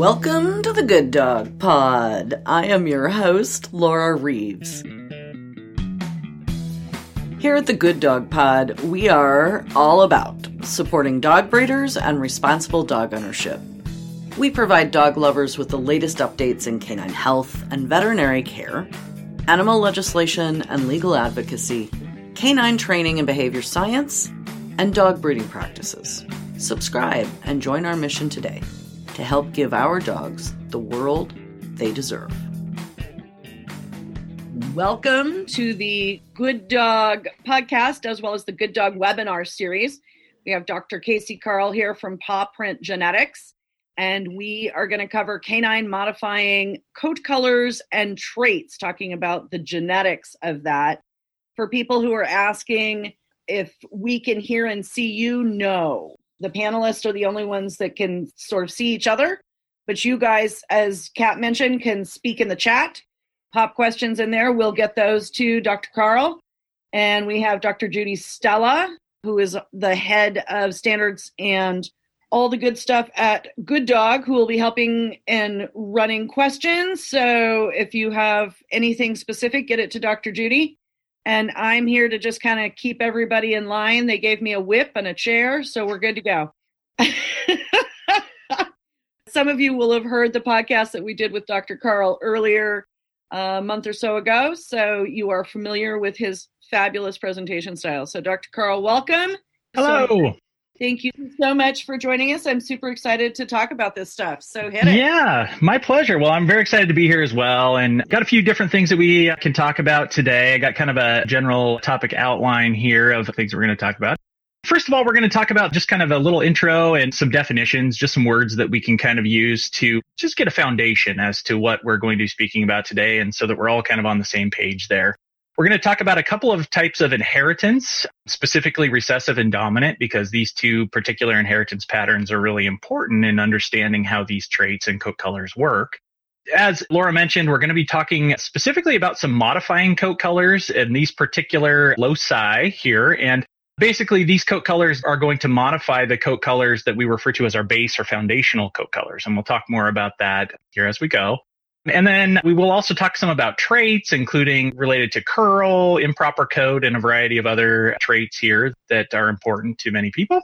Welcome to the Good Dog Pod. I am your host, Laura Reeves. Here at the Good Dog Pod, we are all about supporting dog breeders and responsible dog ownership. We provide dog lovers with the latest updates in canine health and veterinary care, animal legislation and legal advocacy, canine training and behavior science, and dog breeding practices. Subscribe and join our mission today to help give our dogs the world they deserve. Welcome to the Good Dog podcast, as well as the Good Dog webinar series. We have Dr. Casey Carl here from Paw Print Genetics, and we are going to cover canine modifying coat colors and traits, talking about the genetics of that. For people who are asking if we can hear and see you, no the panelists are the only ones that can sort of see each other. But you guys, as Kat mentioned, can speak in the chat. Pop questions in there. We'll get those to Dr. Carl. And we have Dr. Judy Stella, who is the head of standards and all the good stuff at Good Dog, who will be helping and running questions. So if you have anything specific, get it to Dr. Judy and I'm here to just kind of keep everybody in line. They gave me a whip and a chair, so we're good to go. Some of you will have heard the podcast that we did with Dr. Carl earlier uh, a month or so ago, so you are familiar with his fabulous presentation style. So, Dr. Carl, welcome. Hello. So, Thank you so much for joining us. I'm super excited to talk about this stuff. So hit it. Yeah, my pleasure. Well, I'm very excited to be here as well and got a few different things that we can talk about today. I got kind of a general topic outline here of things we're going to talk about. First of all, we're going to talk about just kind of a little intro and some definitions, just some words that we can kind of use to just get a foundation as to what we're going to be speaking about today and so that we're all kind of on the same page there. We're going to talk about a couple of types of inheritance, specifically recessive and dominant, because these two particular inheritance patterns are really important in understanding how these traits and coat colors work. As Laura mentioned, we're going to be talking specifically about some modifying coat colors and these particular loci here. And basically, these coat colors are going to modify the coat colors that we refer to as our base or foundational coat colors. And we'll talk more about that here as we go. And then we will also talk some about traits, including related to curl, improper coat, and a variety of other traits here that are important to many people.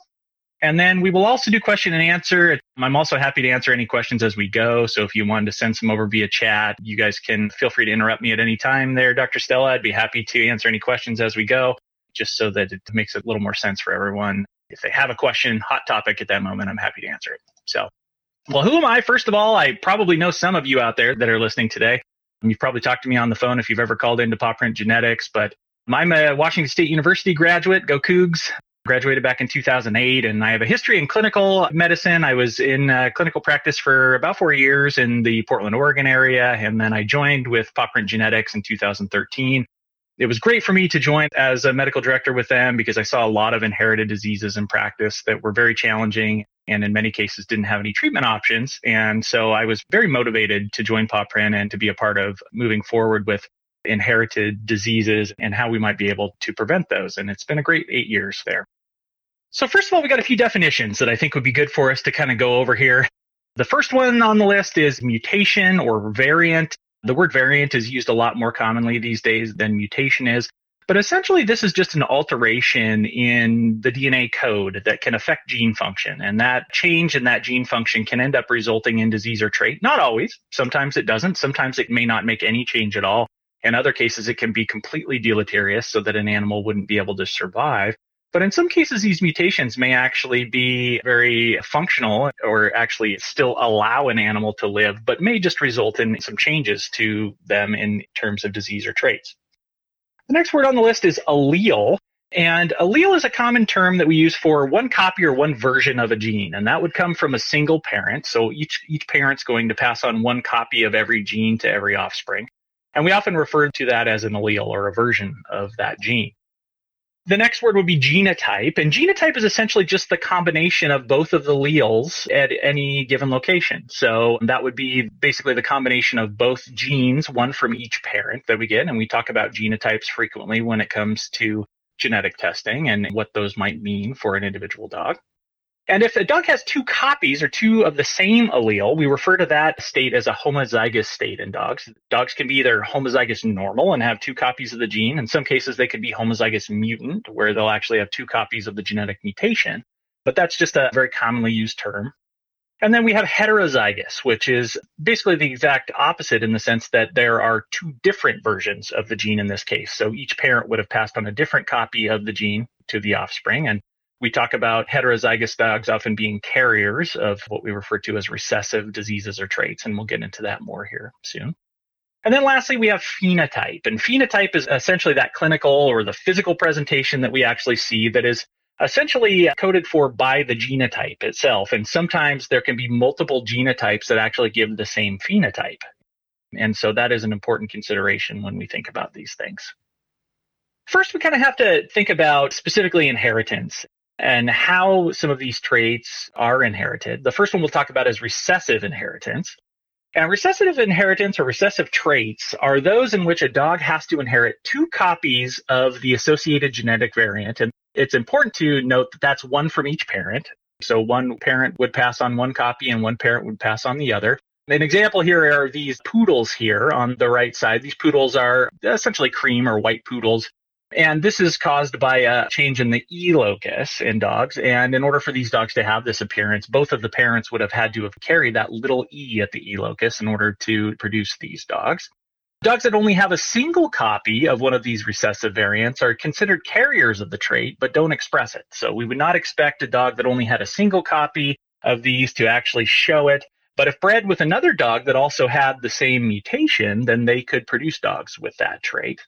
And then we will also do question and answer. I'm also happy to answer any questions as we go. So if you wanted to send some over via chat, you guys can feel free to interrupt me at any time there, Dr. Stella. I'd be happy to answer any questions as we go, just so that it makes a little more sense for everyone. If they have a question, hot topic at that moment, I'm happy to answer it. So well, who am I? First of all, I probably know some of you out there that are listening today. You've probably talked to me on the phone if you've ever called into Paw Genetics, but I'm a Washington State University graduate. Go Cougs. Graduated back in 2008, and I have a history in clinical medicine. I was in uh, clinical practice for about four years in the Portland, Oregon area, and then I joined with Paw Genetics in 2013 it was great for me to join as a medical director with them because I saw a lot of inherited diseases in practice that were very challenging and in many cases didn't have any treatment options. And so I was very motivated to join PawPrint and to be a part of moving forward with inherited diseases and how we might be able to prevent those. And it's been a great eight years there. So first of all, we got a few definitions that I think would be good for us to kind of go over here. The first one on the list is mutation or variant. The word variant is used a lot more commonly these days than mutation is. But essentially, this is just an alteration in the DNA code that can affect gene function. And that change in that gene function can end up resulting in disease or trait. Not always. Sometimes it doesn't. Sometimes it may not make any change at all. In other cases, it can be completely deleterious so that an animal wouldn't be able to survive. But in some cases, these mutations may actually be very functional or actually still allow an animal to live, but may just result in some changes to them in terms of disease or traits. The next word on the list is allele. And allele is a common term that we use for one copy or one version of a gene, and that would come from a single parent. So each, each parent's going to pass on one copy of every gene to every offspring. And we often refer to that as an allele or a version of that gene. The next word would be genotype, and genotype is essentially just the combination of both of the alleles at any given location. So that would be basically the combination of both genes, one from each parent that we get, and we talk about genotypes frequently when it comes to genetic testing and what those might mean for an individual dog. And if a dog has two copies or two of the same allele, we refer to that state as a homozygous state in dogs. Dogs can be either homozygous normal and have two copies of the gene. In some cases, they could be homozygous mutant, where they'll actually have two copies of the genetic mutation. But that's just a very commonly used term. And then we have heterozygous, which is basically the exact opposite in the sense that there are two different versions of the gene in this case. So each parent would have passed on a different copy of the gene to the offspring. And we talk about heterozygous dogs often being carriers of what we refer to as recessive diseases or traits, and we'll get into that more here soon. And then lastly, we have phenotype. And phenotype is essentially that clinical or the physical presentation that we actually see that is essentially coded for by the genotype itself. And sometimes there can be multiple genotypes that actually give the same phenotype. And so that is an important consideration when we think about these things. First, we kind of have to think about specifically inheritance and how some of these traits are inherited. The first one we'll talk about is recessive inheritance. And recessive inheritance or recessive traits are those in which a dog has to inherit two copies of the associated genetic variant. And it's important to note that that's one from each parent. So one parent would pass on one copy and one parent would pass on the other. An example here are these poodles here on the right side. These poodles are essentially cream or white poodles. And this is caused by a change in the E locus in dogs. And in order for these dogs to have this appearance, both of the parents would have had to have carried that little E at the E locus in order to produce these dogs. Dogs that only have a single copy of one of these recessive variants are considered carriers of the trait, but don't express it. So we would not expect a dog that only had a single copy of these to actually show it. But if bred with another dog that also had the same mutation, then they could produce dogs with that trait.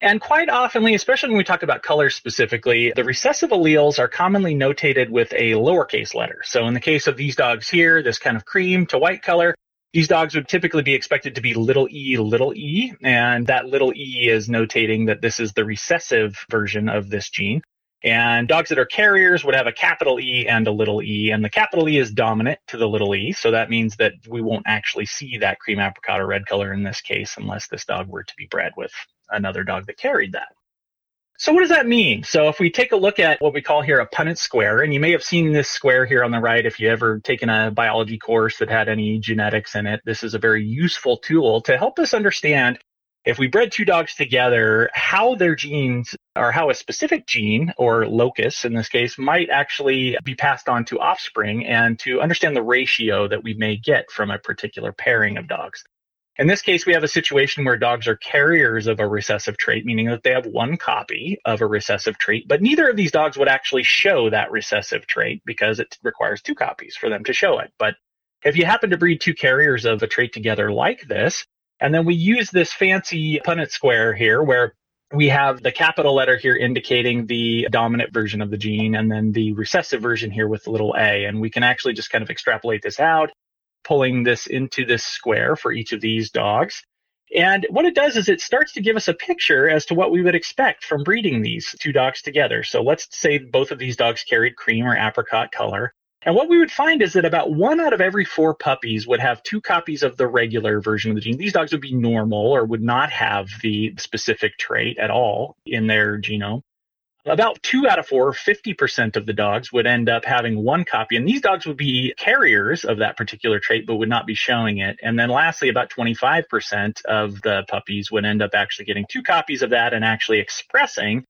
And quite oftenly, especially when we talk about color specifically, the recessive alleles are commonly notated with a lowercase letter. So in the case of these dogs here, this kind of cream to white color, these dogs would typically be expected to be little e, little e, and that little e is notating that this is the recessive version of this gene. And dogs that are carriers would have a capital E and a little e, and the capital E is dominant to the little e. So that means that we won't actually see that cream apricot or red color in this case unless this dog were to be bred with another dog that carried that. So what does that mean? So if we take a look at what we call here a Punnett square, and you may have seen this square here on the right if you ever taken a biology course that had any genetics in it. This is a very useful tool to help us understand if we bred two dogs together, how their genes or how a specific gene or locus in this case might actually be passed on to offspring and to understand the ratio that we may get from a particular pairing of dogs. In this case, we have a situation where dogs are carriers of a recessive trait, meaning that they have one copy of a recessive trait, but neither of these dogs would actually show that recessive trait because it requires two copies for them to show it. But if you happen to breed two carriers of a trait together like this, and then we use this fancy Punnett square here where we have the capital letter here indicating the dominant version of the gene and then the recessive version here with the little a. And we can actually just kind of extrapolate this out pulling this into this square for each of these dogs. And what it does is it starts to give us a picture as to what we would expect from breeding these two dogs together. So let's say both of these dogs carried cream or apricot color. And what we would find is that about one out of every four puppies would have two copies of the regular version of the gene. These dogs would be normal or would not have the specific trait at all in their genome about two out of four, 50% of the dogs would end up having one copy. And these dogs would be carriers of that particular trait, but would not be showing it. And then lastly, about 25% of the puppies would end up actually getting two copies of that and actually expressing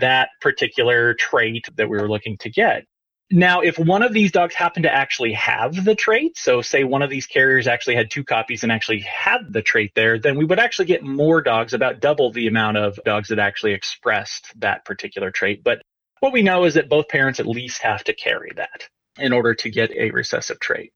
that particular trait that we were looking to get. Now, if one of these dogs happened to actually have the trait, so say one of these carriers actually had two copies and actually had the trait there, then we would actually get more dogs, about double the amount of dogs that actually expressed that particular trait. But what we know is that both parents at least have to carry that in order to get a recessive trait.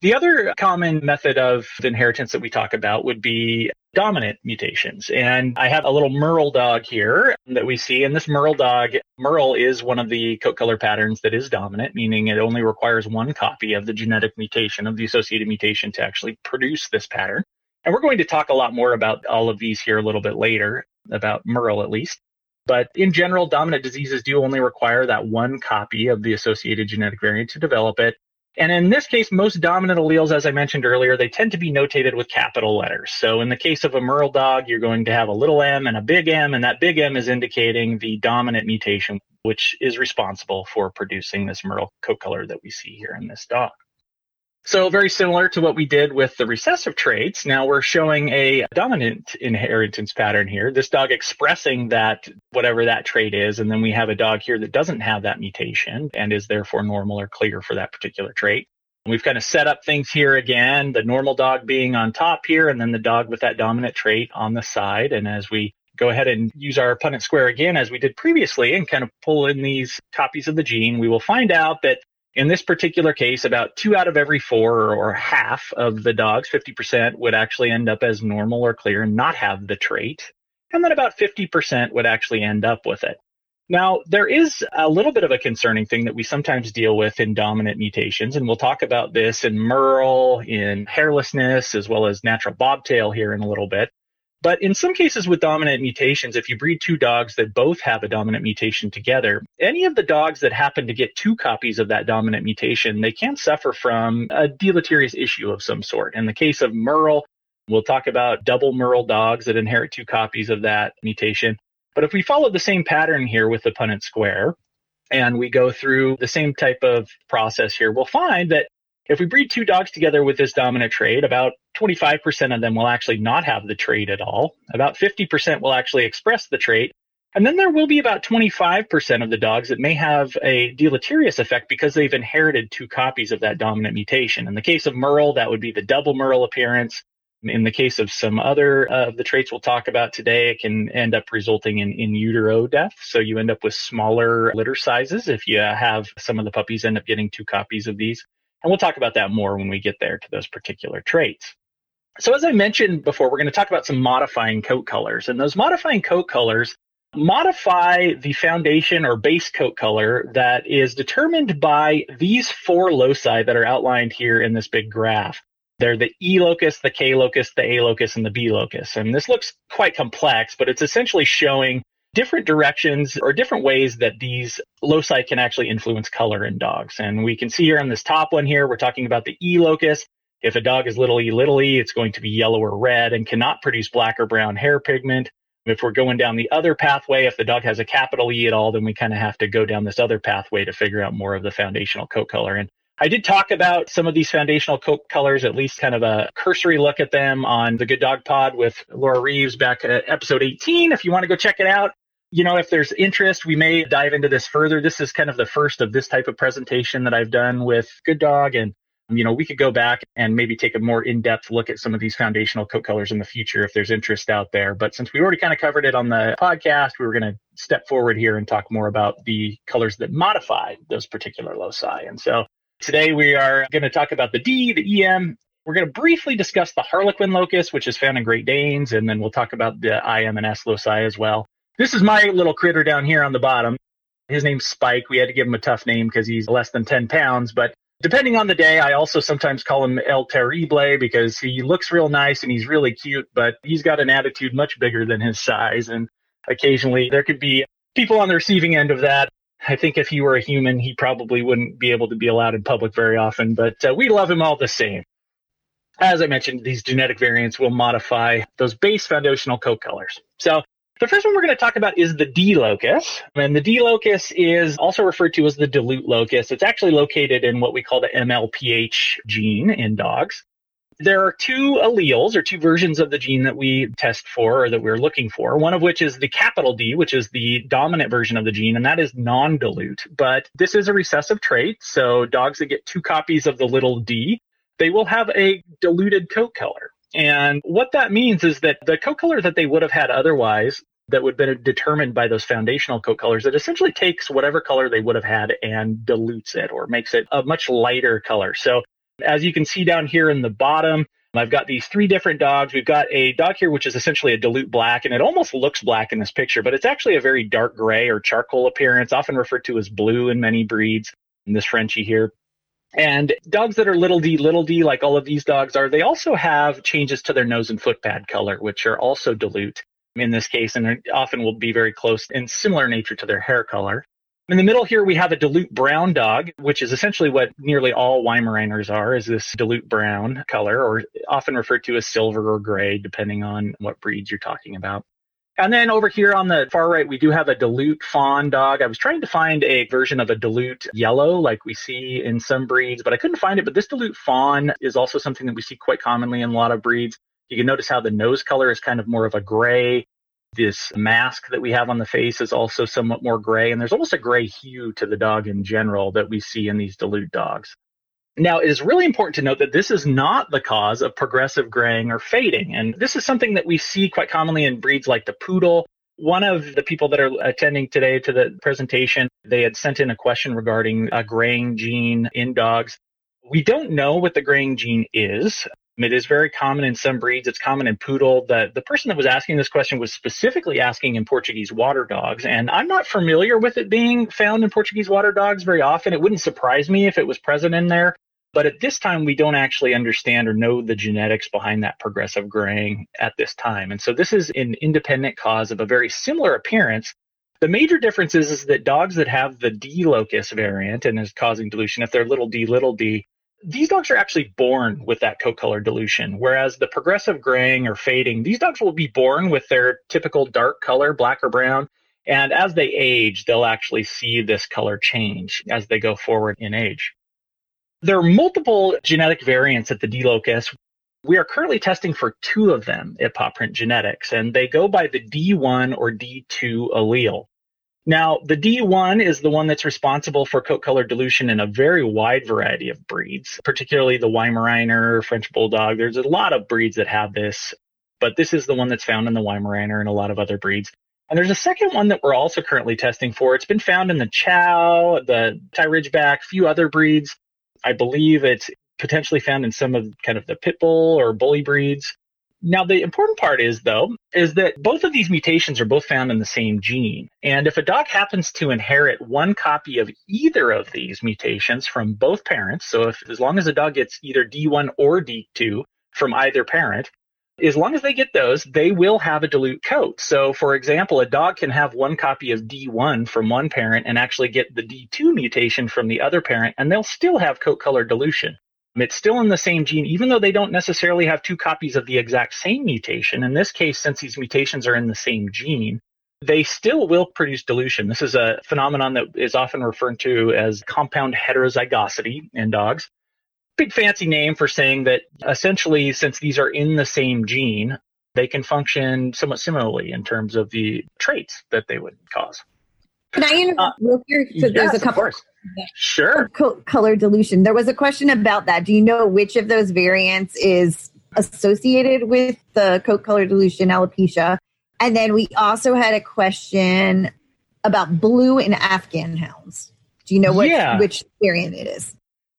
The other common method of inheritance that we talk about would be dominant mutations. And I have a little Merle dog here that we see. And this Merle dog, Merle is one of the coat color patterns that is dominant, meaning it only requires one copy of the genetic mutation, of the associated mutation to actually produce this pattern. And we're going to talk a lot more about all of these here a little bit later, about Merle at least. But in general, dominant diseases do only require that one copy of the associated genetic variant to develop it. And in this case, most dominant alleles, as I mentioned earlier, they tend to be notated with capital letters. So in the case of a Merle dog, you're going to have a little m and a big M, and that big M is indicating the dominant mutation, which is responsible for producing this Merle coat color that we see here in this dog. So very similar to what we did with the recessive traits. Now we're showing a dominant inheritance pattern here. This dog expressing that whatever that trait is. And then we have a dog here that doesn't have that mutation and is therefore normal or clear for that particular trait. We've kind of set up things here again, the normal dog being on top here and then the dog with that dominant trait on the side. And as we go ahead and use our Punnett square again, as we did previously, and kind of pull in these copies of the gene, we will find out that in this particular case, about two out of every four or half of the dogs, 50%, would actually end up as normal or clear and not have the trait. And then about 50% would actually end up with it. Now, there is a little bit of a concerning thing that we sometimes deal with in dominant mutations, and we'll talk about this in Merle, in hairlessness, as well as natural bobtail here in a little bit. But in some cases with dominant mutations, if you breed two dogs that both have a dominant mutation together, any of the dogs that happen to get two copies of that dominant mutation, they can suffer from a deleterious issue of some sort. In the case of Merle, we'll talk about double Merle dogs that inherit two copies of that mutation. But if we follow the same pattern here with the Punnett square, and we go through the same type of process here, we'll find that if we breed two dogs together with this dominant trait, about 25% of them will actually not have the trait at all. About 50% will actually express the trait. And then there will be about 25% of the dogs that may have a deleterious effect because they've inherited two copies of that dominant mutation. In the case of Merle, that would be the double Merle appearance. In the case of some other uh, of the traits we'll talk about today, it can end up resulting in in utero death. So you end up with smaller litter sizes if you have some of the puppies end up getting two copies of these. And we'll talk about that more when we get there to those particular traits. So as I mentioned before, we're going to talk about some modifying coat colors. And those modifying coat colors modify the foundation or base coat color that is determined by these four loci that are outlined here in this big graph. They're the E locus, the K locus, the A locus, and the B locus. And this looks quite complex, but it's essentially showing different directions or different ways that these loci can actually influence color in dogs. And we can see here on this top one here, we're talking about the E locus. If a dog is little e little e, it's going to be yellow or red and cannot produce black or brown hair pigment. If we're going down the other pathway, if the dog has a capital E at all, then we kind of have to go down this other pathway to figure out more of the foundational coat color. And I did talk about some of these foundational coat colors, at least kind of a cursory look at them on the Good Dog Pod with Laura Reeves back at episode 18. If you want to go check it out, you know, if there's interest, we may dive into this further. This is kind of the first of this type of presentation that I've done with Good Dog. And, you know, we could go back and maybe take a more in depth look at some of these foundational coat colors in the future if there's interest out there. But since we already kind of covered it on the podcast, we were going to step forward here and talk more about the colors that modify those particular loci. And so today we are going to talk about the D, the EM, we're going to briefly discuss the Harlequin locus, which is found in Great Danes, and then we'll talk about the IM and S loci as well. This is my little critter down here on the bottom. His name's Spike. We had to give him a tough name because he's less than 10 pounds, but depending on the day, I also sometimes call him El Terrible because he looks real nice and he's really cute, but he's got an attitude much bigger than his size. And occasionally there could be people on the receiving end of that. I think if he were a human, he probably wouldn't be able to be allowed in public very often, but uh, we love him all the same. As I mentioned, these genetic variants will modify those base foundational coat colors. So the first one we're going to talk about is the D locus. And the D locus is also referred to as the dilute locus. It's actually located in what we call the MLPH gene in dogs. There are two alleles or two versions of the gene that we test for or that we're looking for. One of which is the capital D, which is the dominant version of the gene, and that is non-dilute. But this is a recessive trait. So dogs that get two copies of the little d, they will have a diluted coat color. And what that means is that the coat color that they would have had otherwise that would have been determined by those foundational coat colors, it essentially takes whatever color they would have had and dilutes it or makes it a much lighter color. So as you can see down here in the bottom, I've got these three different dogs. We've got a dog here, which is essentially a dilute black, and it almost looks black in this picture, but it's actually a very dark gray or charcoal appearance, often referred to as blue in many breeds. In this Frenchie here. And dogs that are little d, little d, like all of these dogs are, they also have changes to their nose and foot pad color, which are also dilute in this case, and often will be very close in similar nature to their hair color. In the middle here, we have a dilute brown dog, which is essentially what nearly all Weimaraners are, is this dilute brown color, or often referred to as silver or gray, depending on what breeds you're talking about. And then over here on the far right, we do have a dilute fawn dog. I was trying to find a version of a dilute yellow like we see in some breeds, but I couldn't find it. But this dilute fawn is also something that we see quite commonly in a lot of breeds. You can notice how the nose color is kind of more of a gray this mask that we have on the face is also somewhat more gray, and there's almost a gray hue to the dog in general that we see in these dilute dogs. Now, it is really important to note that this is not the cause of progressive graying or fading. And this is something that we see quite commonly in breeds like the poodle. One of the people that are attending today to the presentation, they had sent in a question regarding a graying gene in dogs. We don't know what the graying gene is. It is very common in some breeds. It's common in poodle. The, the person that was asking this question was specifically asking in Portuguese water dogs. And I'm not familiar with it being found in Portuguese water dogs very often. It wouldn't surprise me if it was present in there. But at this time, we don't actually understand or know the genetics behind that progressive graying at this time. And so this is an independent cause of a very similar appearance. The major difference is, is that dogs that have the D locus variant and is causing dilution, if they're little d, little d, these dogs are actually born with that coat color dilution, whereas the progressive graying or fading, these dogs will be born with their typical dark color, black or brown. And as they age, they'll actually see this color change as they go forward in age. There are multiple genetic variants at the D locus. We are currently testing for two of them at PawPrint Genetics, and they go by the D1 or D2 allele. Now, the D1 is the one that's responsible for coat color dilution in a very wide variety of breeds, particularly the Weimaraner, French Bulldog. There's a lot of breeds that have this, but this is the one that's found in the Weimaraner and a lot of other breeds. And there's a second one that we're also currently testing for. It's been found in the Chow, the Thai Ridgeback, a few other breeds. I believe it's potentially found in some of kind of the pit bull or bully breeds. Now, the important part is, though, is that both of these mutations are both found in the same gene. And if a dog happens to inherit one copy of either of these mutations from both parents, so if as long as a dog gets either D1 or D2 from either parent, as long as they get those, they will have a dilute coat. So, for example, a dog can have one copy of D1 from one parent and actually get the D2 mutation from the other parent, and they'll still have coat color dilution. It's still in the same gene, even though they don't necessarily have two copies of the exact same mutation. In this case, since these mutations are in the same gene, they still will produce dilution. This is a phenomenon that is often referred to as compound heterozygosity in dogs. Big fancy name for saying that essentially, since these are in the same gene, they can function somewhat similarly in terms of the traits that they would cause. Can I interrupt uh, real quick? So yes, there's a couple. Of Sure. Co- color dilution. There was a question about that. Do you know which of those variants is associated with the coat color dilution alopecia? And then we also had a question about blue and Afghan hounds. Do you know what yeah. which variant it is?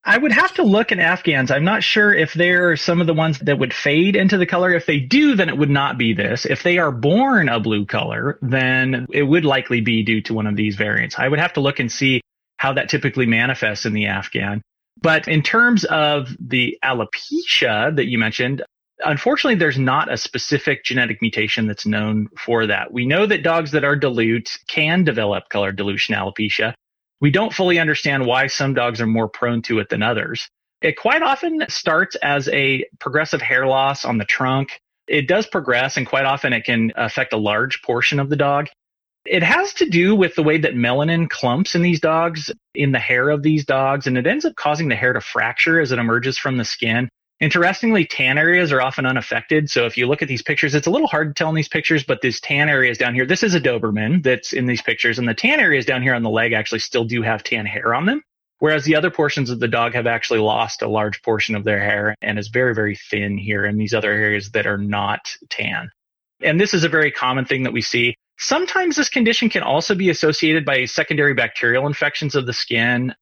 I would have to look at Afghans. I'm not sure if they're some of the ones that would fade into the color. If they do, then it would not be this. If they are born a blue color, then it would likely be due to one of these variants. I would have to look and see how that typically manifests in the Afghan. But in terms of the alopecia that you mentioned, unfortunately, there's not a specific genetic mutation that's known for that. We know that dogs that are dilute can develop color dilution alopecia. We don't fully understand why some dogs are more prone to it than others. It quite often starts as a progressive hair loss on the trunk. It does progress and quite often it can affect a large portion of the dog. It has to do with the way that melanin clumps in these dogs, in the hair of these dogs, and it ends up causing the hair to fracture as it emerges from the skin. Interestingly, tan areas are often unaffected. So if you look at these pictures, it's a little hard to tell in these pictures, but these tan areas down here, this is a Doberman that's in these pictures, and the tan areas down here on the leg actually still do have tan hair on them. Whereas the other portions of the dog have actually lost a large portion of their hair and is very, very thin here in these other areas that are not tan. And this is a very common thing that we see. Sometimes this condition can also be associated by secondary bacterial infections of the skin,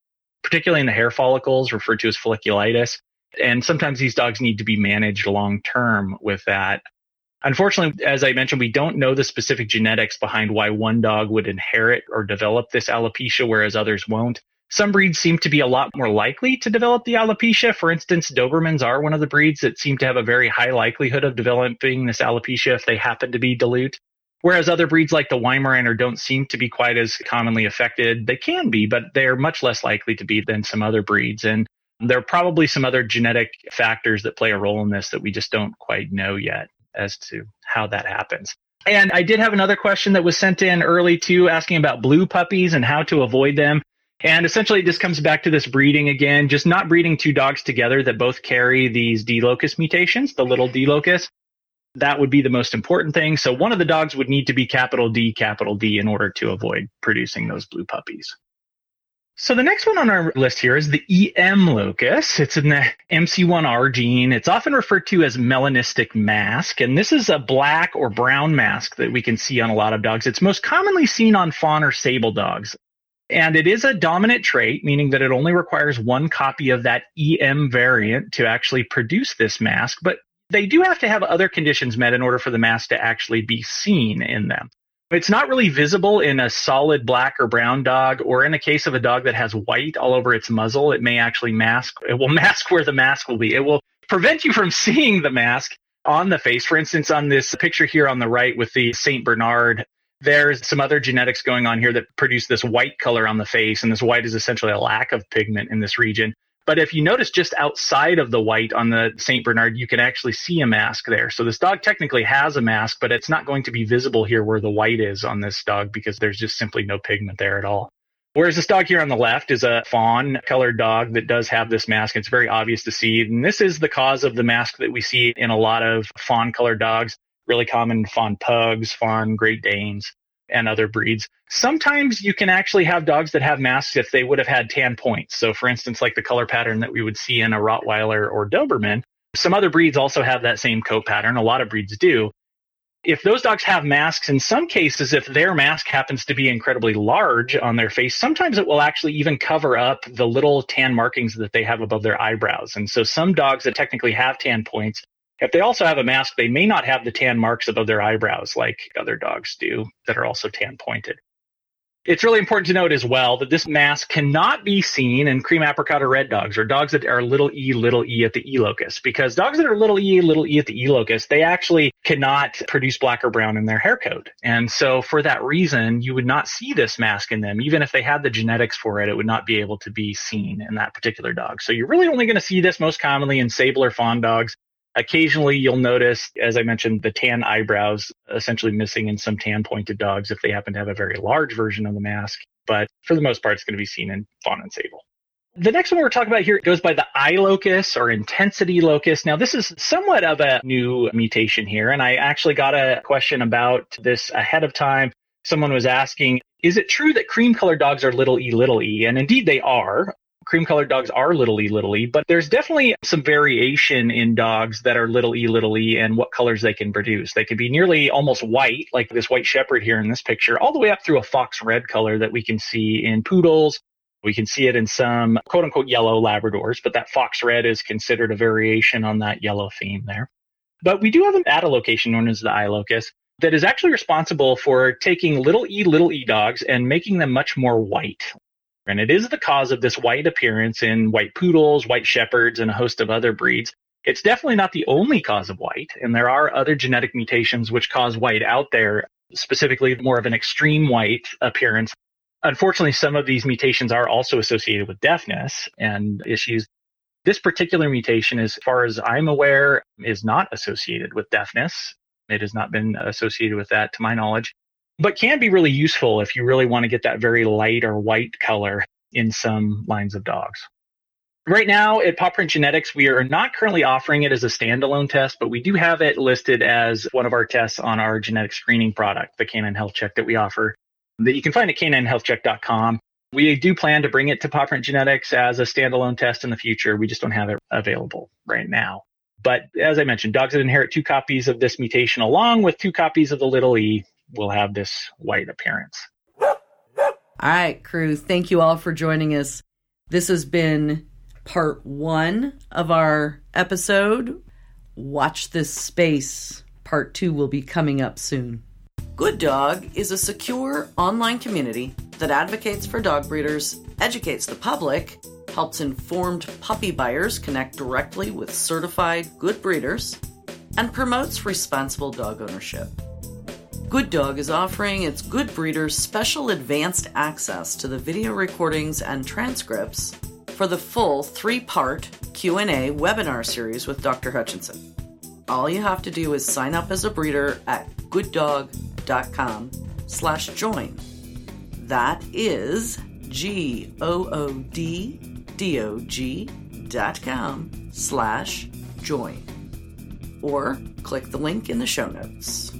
particularly in the hair follicles, referred to as folliculitis. And sometimes these dogs need to be managed long term with that. Unfortunately, as I mentioned, we don't know the specific genetics behind why one dog would inherit or develop this alopecia, whereas others won't. Some breeds seem to be a lot more likely to develop the alopecia. For instance, Dobermans are one of the breeds that seem to have a very high likelihood of developing this alopecia if they happen to be dilute. Whereas other breeds like the Weimaraner don't seem to be quite as commonly affected. They can be, but they're much less likely to be than some other breeds. And there are probably some other genetic factors that play a role in this that we just don't quite know yet as to how that happens. And I did have another question that was sent in early too, asking about blue puppies and how to avoid them. And essentially, it just comes back to this breeding again, just not breeding two dogs together that both carry these D locus mutations, the little D locus. That would be the most important thing. So one of the dogs would need to be capital D, capital D in order to avoid producing those blue puppies. So the next one on our list here is the EM locus. It's in the MC1R gene. It's often referred to as melanistic mask. And this is a black or brown mask that we can see on a lot of dogs. It's most commonly seen on fawn or sable dogs. And it is a dominant trait, meaning that it only requires one copy of that EM variant to actually produce this mask. But they do have to have other conditions met in order for the mask to actually be seen in them. It's not really visible in a solid black or brown dog, or in the case of a dog that has white all over its muzzle, it may actually mask, it will mask where the mask will be. It will prevent you from seeing the mask on the face. For instance, on this picture here on the right with the St. Bernard, there's some other genetics going on here that produce this white color on the face, and this white is essentially a lack of pigment in this region. But if you notice just outside of the white on the St. Bernard, you can actually see a mask there. So this dog technically has a mask, but it's not going to be visible here where the white is on this dog because there's just simply no pigment there at all. Whereas this dog here on the left is a fawn colored dog that does have this mask. It's very obvious to see. And this is the cause of the mask that we see in a lot of fawn colored dogs, really common fawn pugs, fawn Great Danes and other breeds. Sometimes you can actually have dogs that have masks if they would have had tan points. So, for instance, like the color pattern that we would see in a Rottweiler or Doberman. Some other breeds also have that same coat pattern. A lot of breeds do. If those dogs have masks, in some cases, if their mask happens to be incredibly large on their face, sometimes it will actually even cover up the little tan markings that they have above their eyebrows. And so some dogs that technically have tan points if they also have a mask, they may not have the tan marks above their eyebrows like other dogs do that are also tan pointed. It's really important to note as well that this mask cannot be seen in cream apricot or red dogs or dogs that are little e, little e at the E locus because dogs that are little e, little e at the E locus, they actually cannot produce black or brown in their hair coat. And so for that reason, you would not see this mask in them. Even if they had the genetics for it, it would not be able to be seen in that particular dog. So you're really only going to see this most commonly in sable or fawn dogs Occasionally, you'll notice, as I mentioned, the tan eyebrows essentially missing in some tan pointed dogs if they happen to have a very large version of the mask. But for the most part, it's going to be seen in fawn and sable. The next one we're talking about here goes by the I locus or intensity locus. Now, this is somewhat of a new mutation here, and I actually got a question about this ahead of time. Someone was asking, is it true that cream colored dogs are little e little e? And indeed they are cream colored dogs are little e little e, but there's definitely some variation in dogs that are little e little e and what colors they can produce. They can be nearly almost white, like this white shepherd here in this picture, all the way up through a fox red color that we can see in poodles. We can see it in some quote unquote yellow Labradors, but that fox red is considered a variation on that yellow theme there. But we do have an attalocation known as the I locus that is actually responsible for taking little e little e dogs and making them much more white. And it is the cause of this white appearance in white poodles, white shepherds, and a host of other breeds. It's definitely not the only cause of white, and there are other genetic mutations which cause white out there, specifically more of an extreme white appearance. Unfortunately, some of these mutations are also associated with deafness and issues. This particular mutation, as far as I'm aware, is not associated with deafness. It has not been associated with that to my knowledge but can be really useful if you really want to get that very light or white color in some lines of dogs. Right now at Paw Print Genetics, we are not currently offering it as a standalone test, but we do have it listed as one of our tests on our genetic screening product, the Canine Health Check that we offer that you can find at caninehealthcheck.com. We do plan to bring it to Paw Print Genetics as a standalone test in the future. We just don't have it available right now. But as I mentioned, dogs that inherit two copies of this mutation along with two copies of the little e will have this white appearance. All right, crew, thank you all for joining us. This has been part one of our episode. Watch this space. Part two will be coming up soon. Good Dog is a secure online community that advocates for dog breeders, educates the public, helps informed puppy buyers connect directly with certified good breeders, and promotes responsible dog ownership. Good Dog is offering its good breeders special advanced access to the video recordings and transcripts for the full three-part Q&A webinar series with Dr. Hutchinson. All you have to do is sign up as a breeder at gooddog.com slash join. That is G-O-O-D-D-O-G dot com slash join. Or click the link in the show notes.